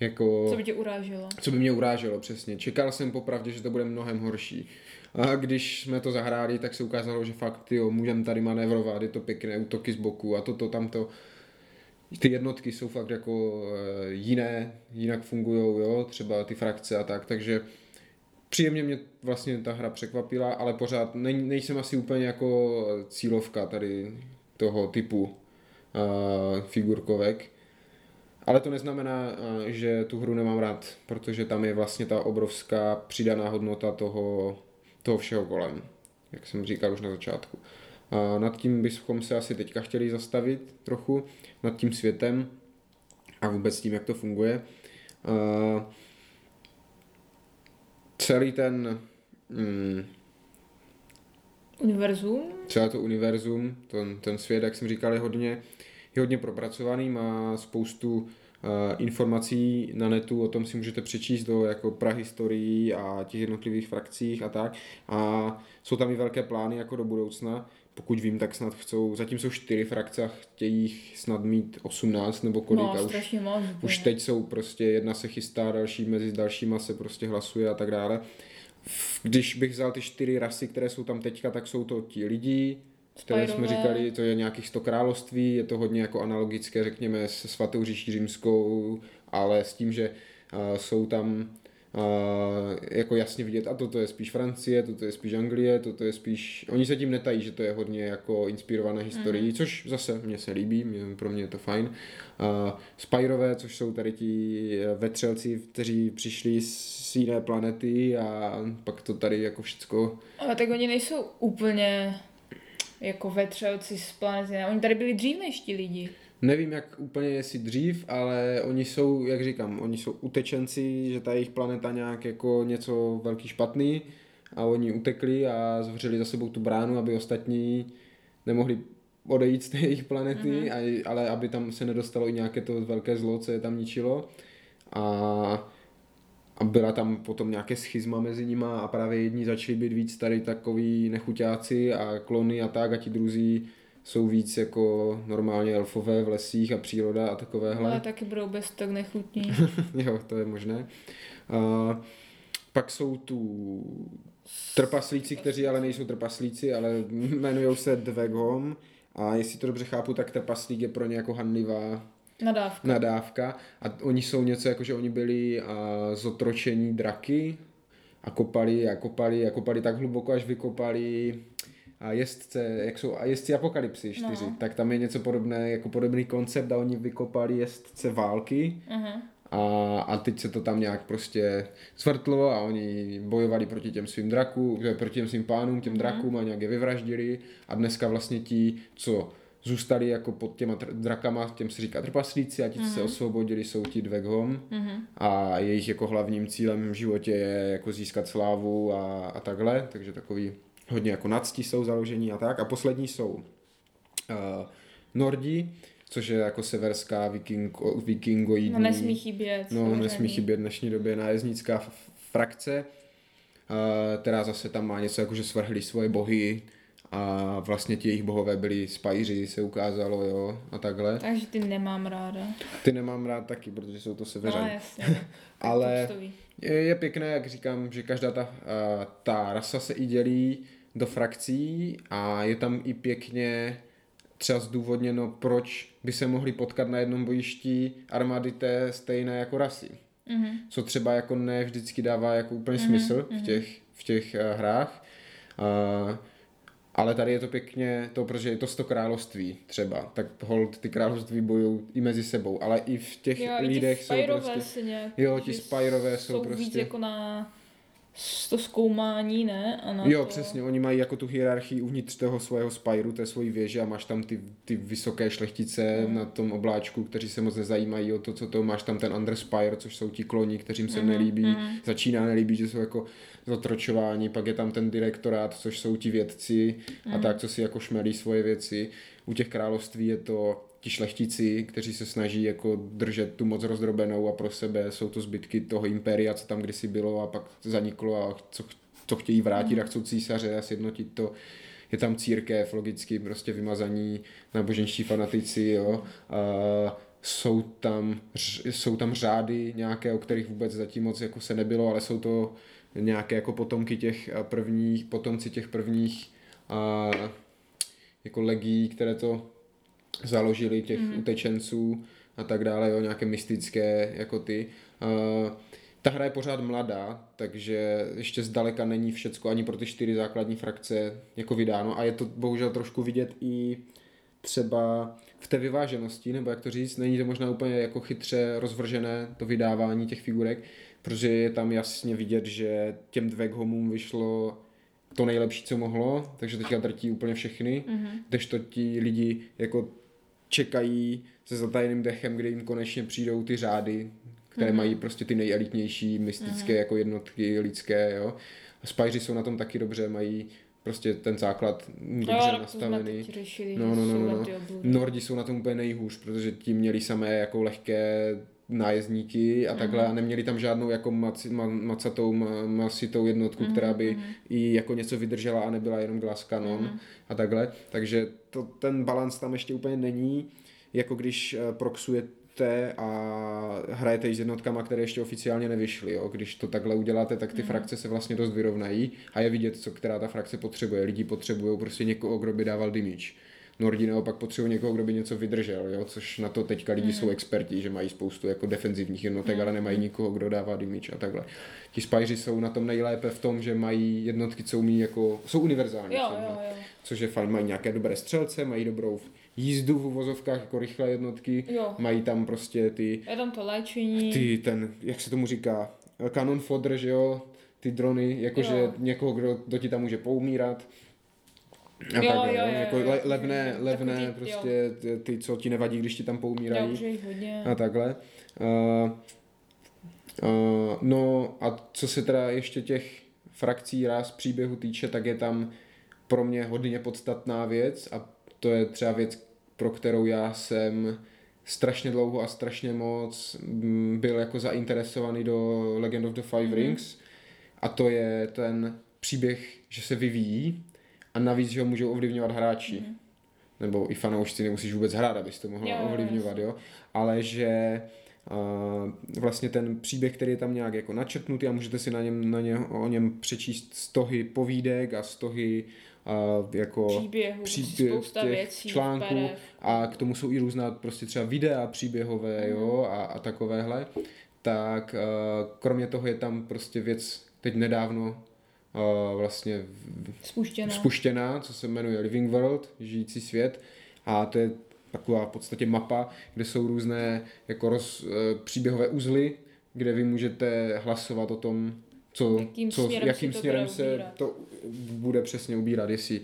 jako... Co by tě uráželo? Co by mě uráželo, přesně. Čekal jsem popravdě, že to bude mnohem horší. A když jsme to zahráli, tak se ukázalo, že fakt, jo, můžeme tady manévrovat, je to pěkné, útoky z boku a toto, tamto. Ty jednotky jsou fakt jako e, jiné, jinak fungují, jo, třeba ty frakce a tak, takže příjemně mě vlastně ta hra překvapila, ale pořád nej, nejsem asi úplně jako cílovka tady toho typu uh, figurkovek. Ale to neznamená, eh, že tu hru nemám rád, protože tam je vlastně ta obrovská přidaná hodnota toho, toho všeho kolem, jak jsem říkal už na začátku. A nad tím bychom se asi teďka chtěli zastavit trochu, nad tím světem a vůbec tím, jak to funguje. A celý ten, mm, Univerzum? celé to univerzum, ten, ten svět, jak jsem říkal, je hodně, je hodně propracovaný, má spoustu uh, informací na netu, o tom si můžete přečíst do jako prahistorií a těch jednotlivých frakcích a tak. A jsou tam i velké plány jako do budoucna. Pokud vím, tak snad chcou, zatím jsou čtyři frakce a chtějí jich snad mít 18 nebo kolik. No, a už, moc. už teď jsou prostě, jedna se chystá, další mezi dalšíma se prostě hlasuje a tak dále. Když bych vzal ty čtyři rasy, které jsou tam teďka, tak jsou to ti lidi, které jsme říkali, to je nějakých 100 království, je to hodně jako analogické, řekněme, se svatou říší římskou, ale s tím, že uh, jsou tam uh, jako jasně vidět, a toto je spíš Francie, toto je spíš Anglie, toto je spíš, oni se tím netají, že to je hodně jako inspirované historií, mm. což zase mně se líbí, mě, pro mě je to fajn. Uh, Spyrové, což jsou tady ti eh, vetřelci, kteří přišli z jiné planety a pak to tady jako všecko Ale tak oni nejsou úplně jako vetřelci z planety. ne? Oni tady byli dřív než ti lidi. Nevím, jak úplně jestli dřív, ale oni jsou, jak říkám, oni jsou utečenci, že ta jejich planeta nějak jako něco velký špatný a oni utekli a zavřeli za sebou tu bránu, aby ostatní nemohli odejít z té jejich planety, mm-hmm. a, ale aby tam se nedostalo i nějaké to velké zlo, co je tam ničilo. A, a byla tam potom nějaké schizma mezi nima a právě jedni začali být víc tady takový nechuťáci a klony a tak a ti druzí jsou víc jako normálně elfové v lesích a příroda a takovéhle. Ale taky budou bez tak nechutní. [LAUGHS] jo, to je možné. A pak jsou tu trpaslíci, kteří ale nejsou trpaslíci, ale jmenují se Dvegom a jestli to dobře chápu, tak trpaslík je pro ně jako handlivá Nadávka. nadávka a oni jsou něco jako, že oni byli a, zotročení draky a kopali a kopali a kopali tak hluboko, až vykopali a jezdce, jak jsou a jezdci apokalypsy čtyři, No. tak tam je něco podobné, jako podobný koncept a oni vykopali jezdce války Uh-huh. a, a teď se to tam nějak prostě zvrtlo a oni bojovali proti těm svým drakům, proti těm svým pánům, těm drakům a nějak je vyvraždili a dneska vlastně ti, co zůstali jako pod těma tr- drakama, těm se říká trpaslíci a ti, co se osvobodili, jsou ti Dveghom Uh-huh. a jejich jako hlavním cílem v životě je jako získat slávu a, a takhle, takže takový hodně jako nadstí jsou založení a tak. A poslední jsou uh, Nordi, což je jako severská vikingo, vikingoidní... No nesmí chybět. No, samozřejmě. nesmí chybět v dnešní době nájezdnická f- frakce, uh, která zase tam má něco jako, že svrhli svoje bohy a vlastně ti jejich bohové byli spajři, se ukázalo, jo, a takhle. Takže ty nemám ráda. Ty nemám rád taky, protože jsou to No severani. jasně. [LAUGHS] Ale Počtový. je, je pěkné, jak říkám, že každá ta, ta rasa se i dělí do frakcí a je tam i pěkně třeba zdůvodněno, proč by se mohli potkat na jednom bojišti armády té stejné jako rasy. Mhm. Co třeba jako ne vždycky dává jako úplně smysl v těch, v těch hrách. Uh, ale tady je to pěkně to, protože je to sto království třeba, tak hold ty království bojují i mezi sebou, ale i v těch Jo, lidech jsou prostě... nějak, Jo, ti že Spyrové jsou jsou víc prostě- jako na to zkoumání, ne? A na Jo, to... přesně, oni mají jako tu hierarchii uvnitř toho svého spajru, té svojí věže a máš tam ty, ty vysoké šlechtice Mhm. na tom obláčku, kteří se moc nezajímají o to, co to, máš tam ten underspire, což jsou ti kloni, kterým se Mhm, nelíbí, mhm. začíná nelíbí, že jsou jako zotročováni, pak je tam ten direktorát, což jsou ti vědci Mhm. a tak, co si jako šmelí svoje věci. U těch království je to ti šlechtici, kteří se snaží jako držet tu moc rozdrobenou a pro sebe jsou to zbytky toho impéria, co tam kdysi bylo a pak zaniklo a co, co chtějí vrátit a chcou císaře a sjednotit to. Je tam církev, logicky prostě vymazaní náboženští fanatici, jo. A jsou tam, jsou tam řády nějaké, o kterých vůbec zatím moc jako se nebylo, ale jsou to nějaké jako potomky těch a, prvních, potomci těch prvních a, jako legií, které to založili, těch mm. utečenců a tak dále, jo, nějaké mystické jako ty. Uh, ta hra je pořád mladá, takže ještě zdaleka není všecko ani pro ty čtyři základní frakce jako vydáno a je to bohužel trošku vidět i třeba v té vyváženosti, nebo jak to říct, není to možná úplně jako chytře rozvržené to vydávání těch figurek, protože je tam jasně vidět, že těm Dveghomům vyšlo to nejlepší, co mohlo, takže teďka drtí úplně všechny, Mhm. kdežto ti lidi jako čekají se zatajeným dechem, kdy jim konečně přijdou ty řády, které Mhm. mají prostě ty nejelitnější mystické jako jednotky lidské, jo. A Spyři jsou na tom taky dobře, mají prostě ten základ dobře jo, nastavený. řešili, No, no, no, no, no. Nordi jsou na tom úplně nejhůř, protože ti měli samé jako lehké nájezdníky a takhle Mhm. a neměli tam žádnou jako maci, ma, macatou, ma, masitou jednotku, Mhm, která by mhm. i jako něco vydržela a nebyla jenom glass cannon Mhm. a takhle. Takže to, ten balans tam ještě úplně není, jako když eh, proxujete a hrajete i s jednotkama, které ještě oficiálně nevyšly. Jo? Když to takhle uděláte, tak ty Mhm. frakce se vlastně dost vyrovnají a je vidět, co která ta frakce potřebuje. Lidi potřebují prostě někoho, kdo by dával damage. Nordi naopak potřebují někoho, kdo by něco vydržel, jo? což na to teďka lidi Mhm. jsou experti, že mají spoustu jako defenzivních jednotek, ale nemají nikoho, kdo dává damage a takhle. Ti spajři jsou na tom nejlépe v tom, že mají jednotky, co umí jako, jsou univerzální. Jo, jo, jo. což je fajn, mají nějaké dobré střelce, mají dobrou jízdu v uvozovkách, jako rychlé jednotky, Jo. mají tam prostě ty, Je tam to léčení. ty ten, jak se tomu říká, kanon fodr, že jo, ty drony, jakože někoho, kdo, kdo ti tam může poumírat. A Jo, takhle, jo, jo, jo, jako jo, le, jo, levné, takový levné ty- prostě ty, ty, co ti nevadí, když ti tam poumírají. jich hodně. A takhle. Uh, uh, no a co se teda ještě těch frakcí ráz příběhu týče, tak je tam pro mě hodně podstatná věc a to je třeba věc, pro kterou já jsem strašně dlouho a strašně moc mm, byl jako zainteresovaný do Legend of the Five Mhm. Rings a to je ten příběh, že se vyvíjí a navíc, že ho můžou ovlivňovat hráči. Mhm. Nebo i fanoušci nemusíš vůbec hrát, abys to mohl Jo, jo, ovlivňovat, jo. Ale že uh, vlastně ten příběh, který je tam nějak jako načrtnutý a můžete si na něm, na ně, o něm přečíst stohy povídek a stohy uh, jako Příběhu, příběh spousta těch věcí, článků a k tomu jsou i různá prostě třeba videa příběhové, jo, a, a takovéhle, tak uh, kromě toho je tam prostě věc teď nedávno vlastně Spuštěná. spuštěná, co se jmenuje Living World, žijící svět. A to je taková v podstatě mapa, kde jsou různé jako roz, eh, příběhové uzly, kde vy můžete hlasovat o tom, co, Jakým co, směrem jakým se to směrem bude se ubírat. to bude přesně ubírat, jestli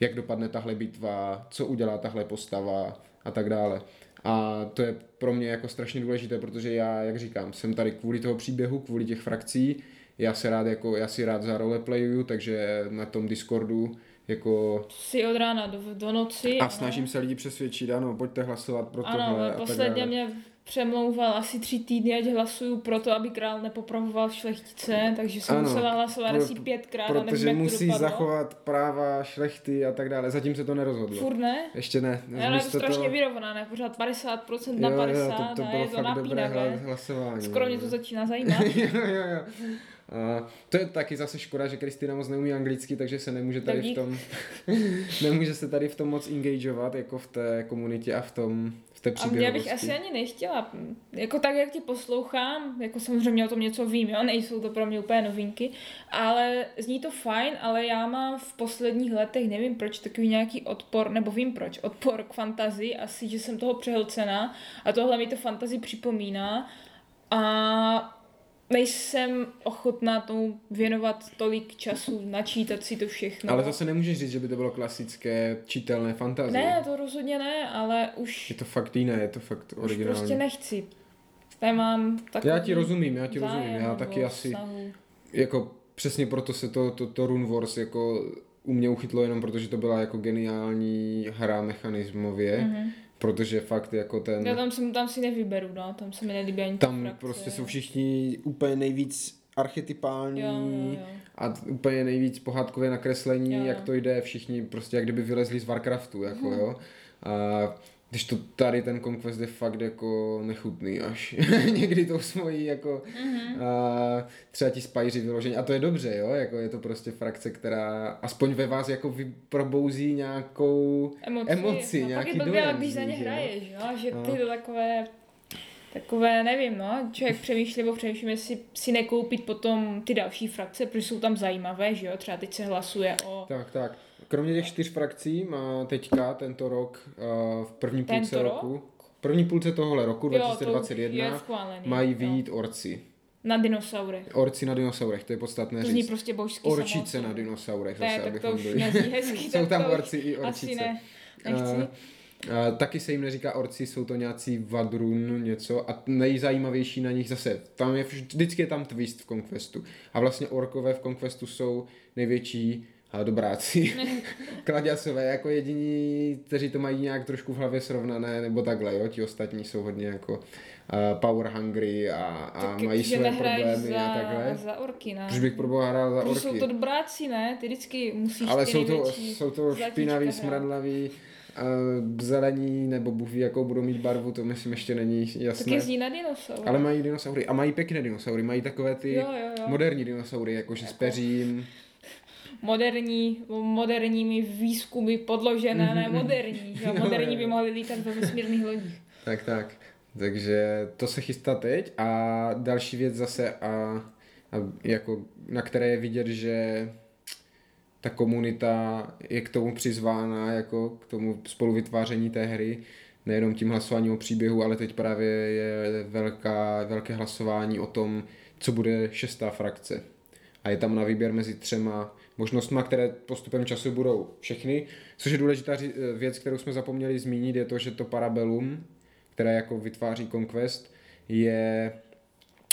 jak dopadne tahle bitva, co udělá tahle postava a tak dále. A to je pro mě jako strašně důležité, protože já, jak říkám, jsem tady kvůli toho příběhu, kvůli těch frakcí, já se rád jako, já si rád za roleplayuju, takže na tom Discordu jako Si od rána do, do noci. a ano. snažím se lidi přesvědčit, ano, pojďte hlasovat pro Ano, tohle a tak posledně mě přemlouval asi tři týdny, ať hlasuju pro to, aby král nepopravoval šlechtice, takže jsem Ano, musela hlasovat pro- asi pětkrát nevím, Protože to musí dopadlo. zachovat práva šlechty a tak dále. Zatím se to nerozhodlo. Furt ne? Ještě ne. Já je to strašně toho- vyrovnané, pořád 50% na jo, 50 jo, to, to a bylo je to napínavé. hla- hlasování. Skoro mě to začíná [LAUGHS] zajímat. jo, jo, jo. A to je taky zase škoda, že Kristýna moc neumí anglicky, takže se nemůže tady v dík. tom [LAUGHS] nemůže se tady v tom moc engageovat, jako v té komunitě a v tom v té A příběhovosti. bych asi ani nechtěla, jako tak, jak tě poslouchám, jako samozřejmě o tom něco vím, jo, nejsou to pro mě úplně novinky, ale zní to fajn, ale já mám v posledních letech, nevím proč, takový nějaký odpor, nebo vím proč, odpor k fantazii, asi, že jsem toho přehlcena a tohle mi to fantazii připomíná a nejsem ochotná tomu věnovat tolik času, načítat si to všechno. Ale zase nemůžeš říct, že by to bylo klasické čitelné fantazie. Ne, to rozhodně ne, ale už Je to fakt jiné, je to fakt Už originální. prostě nechci. Nemám takový Já ti rozumím, já ti zájem rozumím, já taky asi- snahu. jako přesně proto se to, to, to Rune Wars jako u mě uchytlo jenom protože to byla jako geniální hra mechanismově, Mhm. Protože fakt jako ten, Já tam, jsem, tam si nevyberu, no, tam se mi nelíbí ani tam frakce, prostě jsou všichni úplně nejvíc archetypální Jo, jo, jo. a úplně nejvíc pohádkově nakreslení, Jo, jo. jak to jde, všichni prostě jak kdyby vylezli z Warcraftu, jako Mhm. jo. A když to tady ten Conquest je fakt jako nechutný až. [LAUGHS] Někdy tou svojí jako Mhm. a třeba ti spajři vyložení. A to je dobře, jo, jako je to prostě frakce, která aspoň ve vás jako vyprobouzí nějakou Emoci, emoci, no, nějaký pak je dojem když za ně jo. hraješ, jo, že ty to takové takové, nevím, no, člověk přemýšlí, nebo přemýšlím, jestli si nekoupit potom ty další frakce, protože jsou tam zajímavé, že jo, třeba teď se hlasuje o Tak, tak. Kromě těch čtyř frakcí má teďka tento rok uh, v první půlce Tento roku, první půlce tohohle roku jo, to už 2021 je schválený, mají jo. vyjít orci. Na dinosaurech. Orci na dinosaurech, to je podstatné To říct. prostě božský Orčice samozřejmě. na dinosaurech, Ne, zase, tak to už byli. nezní hezky. [LAUGHS] Jsou tam to orci i Asi orčice. ne, nechci. A, taky se jim neříká orci, jsou to nějací vadrun něco a nejzajímavější na nich zase, tam je vždycky je tam twist v Conquestu a vlastně orkové v Conquestu jsou největší dobráci. [LAUGHS] Kladěsové jako jediní, kteří to mají nějak trošku v hlavě srovnané, nebo takhle, jo, ti ostatní jsou hodně jako uh, power hungry a, a Tak mají své problémy za, a takhle. za orky, ne? Proč bych pro boha hrál za Protože jsou orky? to dobráci, ne? Ty vždycky musíš Ale jsou to, jsou to špinaví, smradlaví, uh, zelení, nebo Bůh ví, jakou budou mít barvu, to myslím ještě není Tak jasné. jezdí na dinosaur. Ale mají dinosaury. A mají pěkné dinosaury. Mají takové ty Jo, jo, jo. moderní dinosaury, jakože s peřím. Moderní, moderními výzkumy podložené, ne moderní. Že? jo? Jo, Moderní by mohli lítat ve vesmírných lodích. Tak, tak. Takže to se chystá teď. A další věc zase, a, a jako, na které je vidět, že ta komunita je k tomu přizvána, jako k tomu spoluvytváření té hry, nejenom tím hlasováním o příběhu, ale teď právě je velká, velké hlasování o tom, co bude šestá frakce. A je tam na výběr mezi třema možnostmi, které postupem času budou všechny. Což je důležitá věc, kterou jsme zapomněli zmínit, je to, že to Parabellum, které jako vytváří Conquest, je...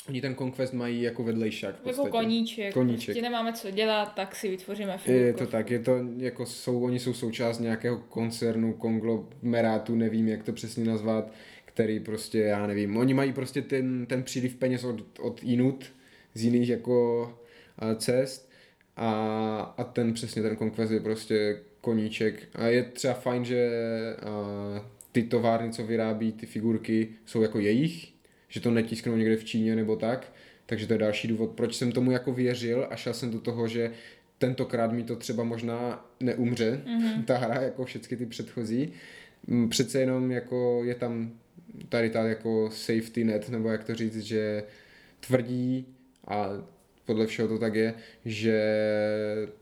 Oni ten Conquest mají jako vedlejšák Jako koníček. Koníček. Prostě nemáme co dělat, tak si vytvoříme Je filmku. to tak, je to jako jsou, oni jsou součást nějakého koncernu, konglomerátu, nevím, jak to přesně nazvat, který prostě, já nevím, oni mají prostě ten, ten příliv peněz od, od jinut, z jiných jako a, cest a, a ten přesně ten Conquest je prostě koníček a je třeba fajn, že a, ty továrny, co vyrábí ty figurky, jsou jako jejich, že to netisknou někde v Číně nebo tak, takže to je další důvod, proč jsem tomu jako věřil a šel jsem do toho, že tentokrát mi to třeba možná neumře, mm-hmm. [LAUGHS] ta hra, jako všechny ty předchozí. Mm, Přece jenom jako je tam tady ta jako safety net, nebo jak to říct, že tvrdí a podle všeho to tak je, že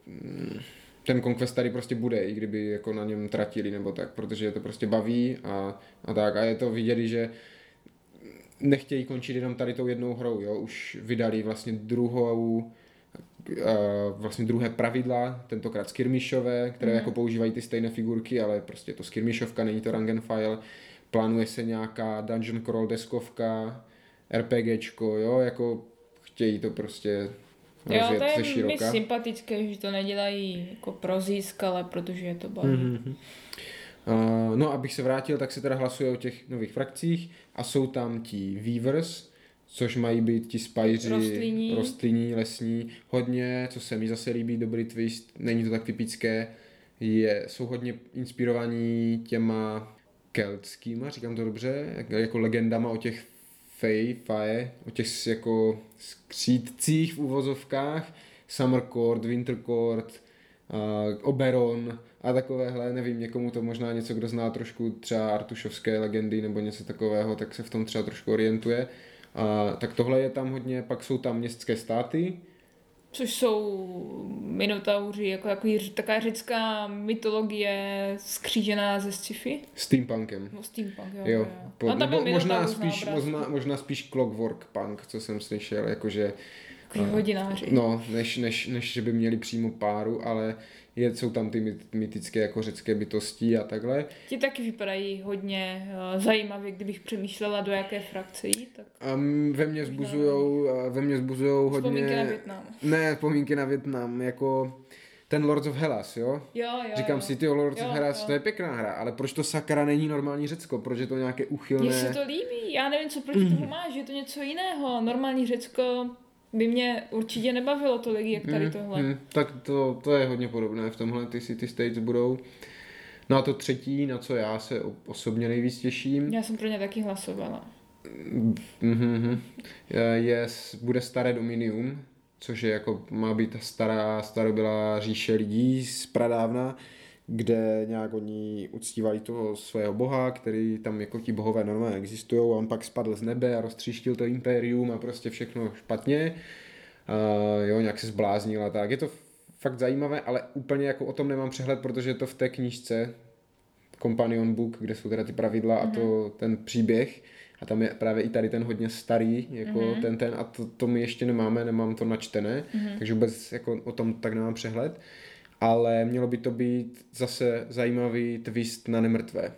mm, ten Conquest tady prostě bude, i kdyby jako na něm tratili nebo tak, protože je to prostě baví a, a tak. A je to vidět, že nechtějí končit jenom tady tou jednou hrou, jo. Už vydali vlastně druhou vlastně druhé pravidla, tentokrát skirmishové, které mm. jako používají ty stejné figurky, ale prostě je to skirmishovka, není to rank file. Plánuje se nějaká dungeon crawl deskovka, RPGčko, jo, jako chtějí to prostě Jo, to je mi sympatické, že to nedělají jako pro zisk, ale protože je to baví. Mm-hmm. Uh, no, abych se vrátil, tak se teda hlasuje o těch nových frakcích a jsou tam ti Weavers, což mají být ti spajři, rostlinní. rostlinní, lesní, hodně, co se mi zase líbí, dobrý twist, není to tak typické, je, jsou hodně inspirovaní těma keltskýma, říkám to dobře, jako legendama o těch Fey, Fae, o těch jako skřídcích v uvozovkách, Summer Court, Winter Court, uh, Oberon a takovéhle, nevím, někomu to možná něco, kdo zná trošku třeba artušovské legendy nebo něco takového, tak se v tom třeba trošku orientuje. Uh, tak tohle je tam hodně, pak jsou tam městské státy, Což jsou minotauři, jako, jako taková řecká mytologie skřížená ze sci-fi. Steampunkem. No, steampunk, jo. jo. jo. Po, no, nebo možná spíš, možná, možná spíš clockwork punk, co jsem slyšel, jakože... hodináři. No, než, než, než, že by měli přímo páru, ale je, jsou tam ty mytické jako řecké bytosti a takhle. Ti taky vypadají hodně uh, zajímavě, kdybych přemýšlela, do jaké frakce jít. Tak... Um, ve mně zbuzujou, uh, ve mně zbuzujou hodně... Vzpomínky na Větnam. Ne, vzpomínky na Větnam, jako ten Lords of Hellas, jo? Jo, jo. Říkám jo. si, ty Lords jo, of Hellas, jo. to je pěkná hra, ale proč to sakra není normální Řecko? Proč je to nějaké uchylné? Mně se to líbí, já nevím, co proti mm. tomu [CLEARS THROAT] máš, je to něco jiného. Normální Řecko by mě určitě nebavilo tolik, jak tady hmm, tohle. Hmm, tak to, to je hodně podobné v tomhle, ty City States budou. No a to třetí, na co já se osobně nejvíc těším. Já jsem pro ně taky hlasovala. Mm-hmm. Je, bude staré Dominium, což je jako, má být stará, starobylá říše lidí z pradávna kde nějak oni uctívali toho svého boha, který tam jako ti bohové normálně existují a on pak spadl z nebe a roztříštil to impérium a prostě všechno špatně. Uh, jo, nějak se zbláznil a tak. Je to fakt zajímavé, ale úplně jako o tom nemám přehled, protože je to v té knížce Companion Book, kde jsou teda ty pravidla mm-hmm. a to, mhm. ten příběh. A tam je právě i tady ten hodně starý, jako mm-hmm. ten ten, a to, to my ještě nemáme, nemám to načtené, mm-hmm. takže vůbec jako o tom tak nemám přehled ale mělo by to být zase zajímavý twist na nemrtvé.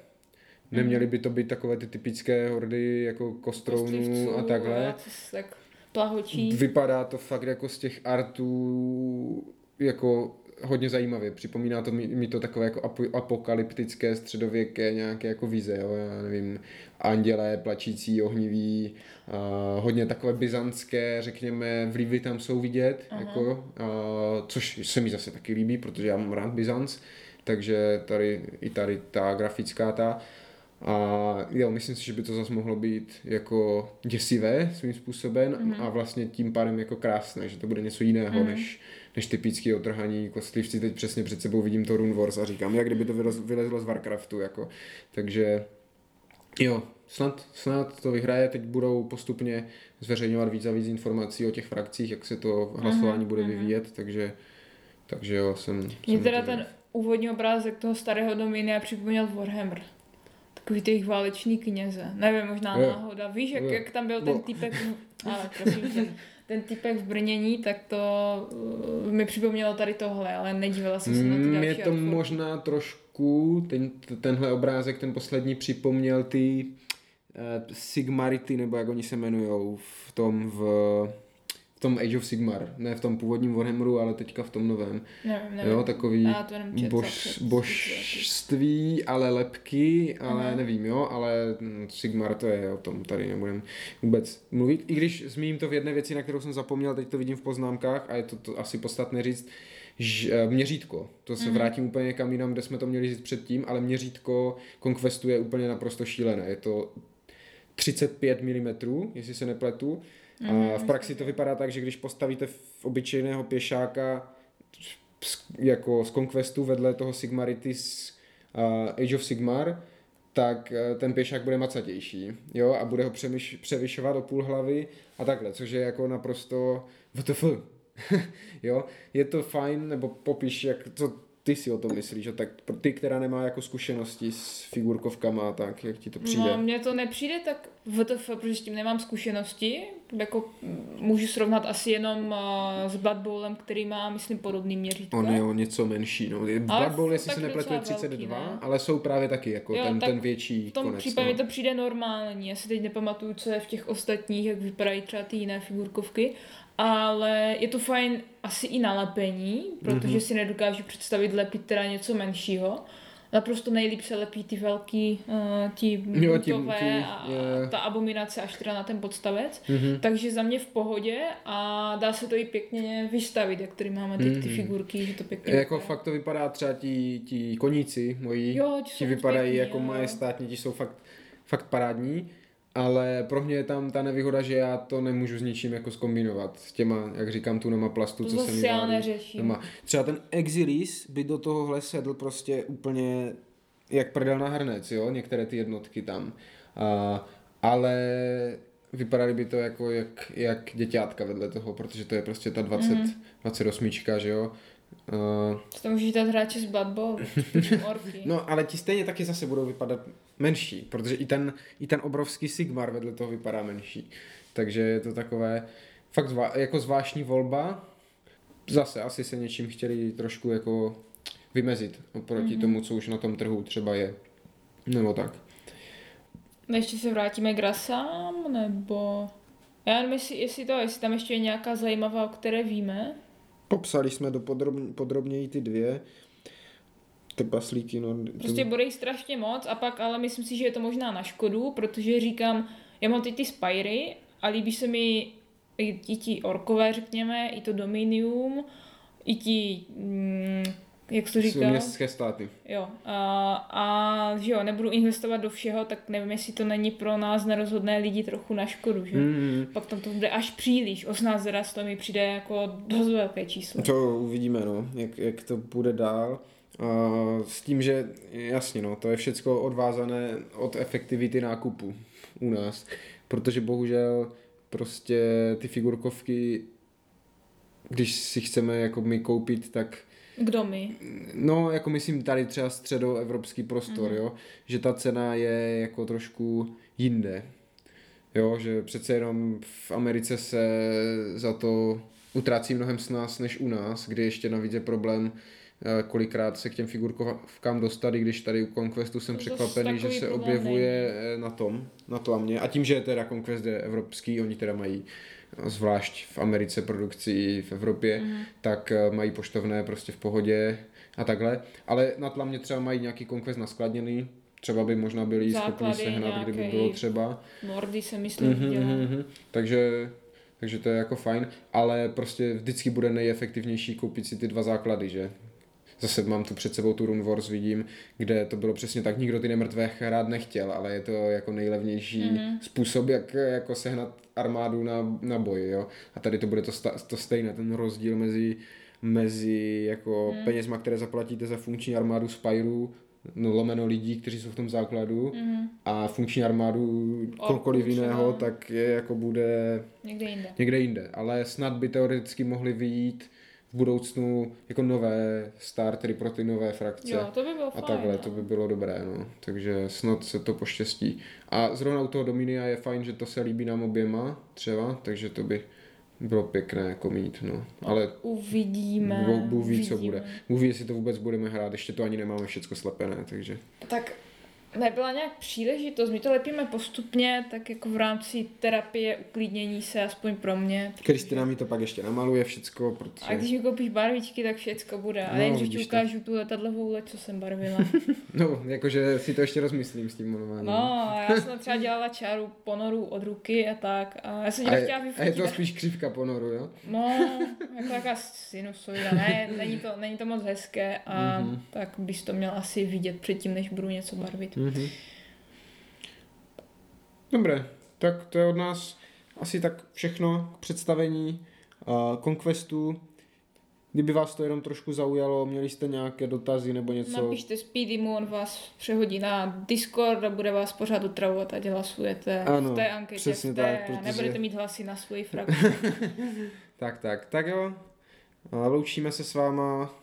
Neměly by to být takové ty typické hordy jako kostrounů a takhle. Tak plahočí. Vypadá to fakt jako z těch artů jako hodně zajímavě. Připomíná to mi, mi to takové jako apokalyptické, středověké nějaké jako vize, jo? já nevím, andělé, plačící, ohniví, uh, hodně takové byzantské, řekněme, vlivy tam jsou vidět, uh-huh. jako, uh, což se mi zase taky líbí, protože já mám rád Byzanc, takže tady i tady ta grafická ta a jo, myslím si, že by to zase mohlo být jako děsivé svým způsobem mm-hmm. a vlastně tím pádem jako krásné, že to bude něco jiného mm-hmm. než, než typický otrhaní kostlivci. Teď přesně před sebou vidím to Rune Wars a říkám, jak kdyby to vylezlo z Warcraftu. Jako. Takže jo, snad, snad to vyhraje. Teď budou postupně zveřejňovat víc a víc informací o těch frakcích, jak se to hlasování mm-hmm. bude mhm. vyvíjet, takže, takže jo, jsem... Mě teda ten úvodní obrázek toho starého dominia připomněl Warhammer takový ty jejich válečný kněze. Nevím, možná je. náhoda. Víš, jak, je. jak tam byl ten typek, [LAUGHS] ale prosím tě, ten typek v brnění, tak to uh, mi připomnělo tady tohle, ale nedívala jsem se na ty další Mě to outfit. možná trošku, ten, tenhle obrázek, ten poslední připomněl ty uh, Sigmarity, nebo jak oni se jmenují v tom v tom Age of Sigmar, ne v tom původním Warhammeru, ale teďka v tom novém. Nevím, nevím. Jo, takový bož, božství, ale lepky, ale uh-huh. nevím, jo, ale hm, Sigmar to je o tom, tady nebudem vůbec mluvit. I když zmíním to v jedné věci, na kterou jsem zapomněl, teď to vidím v poznámkách a je to, to asi podstatné říct, Ž, eh, měřítko, to se mm-hmm. vrátím úplně někam jinam, kde jsme to měli říct předtím, ale měřítko Conquestu je úplně naprosto šílené. Je to 35 mm, jestli se nepletu, a v mhm. praxi to vypadá tak, že když postavíte v obyčejného pěšáka jako z Conquestu vedle toho Sigmarity z uh, Age of Sigmar, tak uh, ten pěšák bude macatější, jo, a bude ho přemyš, převyšovat o půl hlavy a takhle, což je jako naprosto WTF, [LAUGHS] jo, je to fajn, nebo popiš, jak, co ty si o tom myslíš, že tak pro ty, která nemá jako zkušenosti s figurkovkama, tak jak ti to přijde? No, mně to nepřijde tak VTF, protože s tím nemám zkušenosti. Jako mm, můžu srovnat asi jenom uh, s Blood Bowlem, který má, myslím, podobný měřítko. On je o něco menší, no. Blood Bowl, jestli se nepletu, je docela velký, 32, ne? ale jsou právě taky jako Jo, ten, tak ten větší V tom konec. případě no. to přijde normální. Já si teď nepamatuju, co je v těch ostatních, jak vypadají třeba ty jiné figurkovky. Ale je to fajn asi i na lepení, protože Mhm. si nedokážu představit lepit teda něco menšího. Naprosto nejlíp se lepí ty velký, uh, ti Jo, brutové ti, a je. ta abominace až teda na ten podstavec. Mhm. Takže za mě v pohodě a dá se to i pěkně vystavit, jak tady máme teď ty Mhm. figurky, že to pěkně Jako vypadá. fakt to vypadá třeba ti, ti koníci moji, Jo, ti ti vypadají pěkný, jako jo. majestátní, ti jsou fakt, fakt parádní, ale pro mě je tam ta nevýhoda, že já to nemůžu s ničím jako skombinovat s těma, jak říkám, tunama plastu, To co se mi já neřeším. doma. Třeba ten Exilis by do tohohle sedl prostě úplně jak prdel na hrnec, jo, některé ty jednotky tam. A, ale vypadaly by to jako jak, jak děťátka vedle toho, protože to je prostě ta 20, Mhm. 28, že jo. Uh, To můžeš dát hráče z Blood Bowl, orky. No, ale ti stejně taky zase budou vypadat menší, protože i ten, i ten obrovský Sigmar vedle toho vypadá menší. Takže je to takové fakt zvá, jako zvláštní volba. Zase asi se něčím chtěli trošku jako vymezit oproti mm-hmm. tomu, co už na tom trhu třeba je. Nebo tak. No ještě se vrátíme k rasám, nebo... Já nevím, jestli, jestli to, jestli tam ještě je nějaká zajímavá, o které víme. Popsali jsme do podrobně, podrobněji ty dvě. Ty paslíky, no. Prostě bude strašně moc a pak, ale myslím si, že je to možná na škodu, protože říkám, já mám teď ty Spyry a líbí se mi i ti orkové, řekněme, i to Dominium, i ti, mm, jak jsi to jsou říkal? městské státy. Jo, a, a že jo, nebudu investovat do všeho, tak nevím, jestli to není pro nás nerozhodné lidi trochu na škodu, že? Mm, Pak tam to bude až příliš, 18 raz to mi přijde jako dost velké číslo. To uvidíme, no, jak, jak to bude dál. A s tím, že jasně, no, to je všecko odvázané od efektivity nákupu u nás, protože bohužel prostě ty figurkovky, když si chceme jako my koupit, tak Kdo my? No, jako myslím tady třeba středoevropský prostor, mm-hmm. jo, že ta cena je jako trošku jinde. Jo, že přece jenom v Americe se za to utrácí mnohem s nás než u nás, kdy ještě navíc je problém eh, kolikrát se k těm figurkovkám dostat, i když tady u Conquestu jsem To překvapený, že se objevuje eh, na tom, na to a mě. A tím, že teda Conquest je evropský, oni teda mají zvlášť v Americe produkci i v Evropě, Mhm. tak eh, mají poštovné prostě v pohodě a takhle. Ale na tlamě třeba mají nějaký Conquest naskladněný, třeba by možná byli schopni sehnat, kdyby bylo třeba. Nordy se myslím Mhm, mm-hmm, dělá. mhm, mhm. Takže, takže to je jako fajn, ale prostě vždycky bude nejefektivnější koupit si ty dva základy, že? Zase mám tu před sebou tu Rune Wars, vidím, kde to bylo přesně tak, nikdo ty nemrtvé hrát nechtěl, ale je to jako nejlevnější Mhm. mm-hmm. způsob, jak jako sehnat armádu na, na boj, jo. A tady to bude to, sta, to stejné, ten rozdíl mezi, mezi jako Mhm. mm. penězma, které zaplatíte za funkční armádu Spyru, no lomeno lidí, kteří jsou v tom základu, Mhm. a funkční armádu kohokoliv třeba. jiného, tak je jako bude Někde jinde. někde jinde. Ale snad by teoreticky mohly vyjít v budoucnu jako nové startery pro ty nové frakce. Jo, to by bylo a fajn. takhle, no. to by bylo dobré, no. Takže snad se to poštěstí. A zrovna u toho Dominia je fajn, že to se líbí nám oběma třeba, takže to by bylo pěkné jako mít, no. Ale Uvidíme. Bůh- ví, co bude. Bůh ví, jestli to vůbec budeme hrát, ještě to ani nemáme všecko slepené, takže... Tak nebyla nějak příležitost, my to lepíme postupně, tak jako v rámci terapie, uklidnění se, aspoň pro mě. protože- Kristina mi to pak ještě namaluje všecko, protože... A když mi koupíš barvičky, tak všecko bude. A No, nejdřív ti vidíš to. ukážu tu letadlovou leď, co jsem barvila. [LAUGHS] No, jakože si to ještě rozmyslím s tím malováním. No, a já jsem třeba dělala čáru ponoru od ruky a tak. A já jsem a, je, chtěla a je vyfotit. to spíš křivka ponoru, jo? No, jako taková sinusoida, ne, není to, není to moc hezké a Mhm. mm-hmm. tak bys to měl asi vidět předtím, než budu něco barvit. Mhm. Dobré, tak to je od nás asi tak všechno k představení uh, Conquestu. Kdyby vás to jenom trošku zaujalo, měli jste nějaké dotazy nebo něco? Napište Speedy mu, on vás přehodí na Discord a bude vás pořád otravovat, ať hlasujete Ano, v té anketě, přesně v té, tak, a protože- nebudete mít hlasy na svoji frakci. [LAUGHS] Tak, tak, tak jo. A loučíme se s váma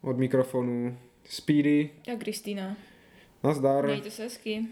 od mikrofonu Speedy. A Kristýna. Nazdar. Mějte se hezky.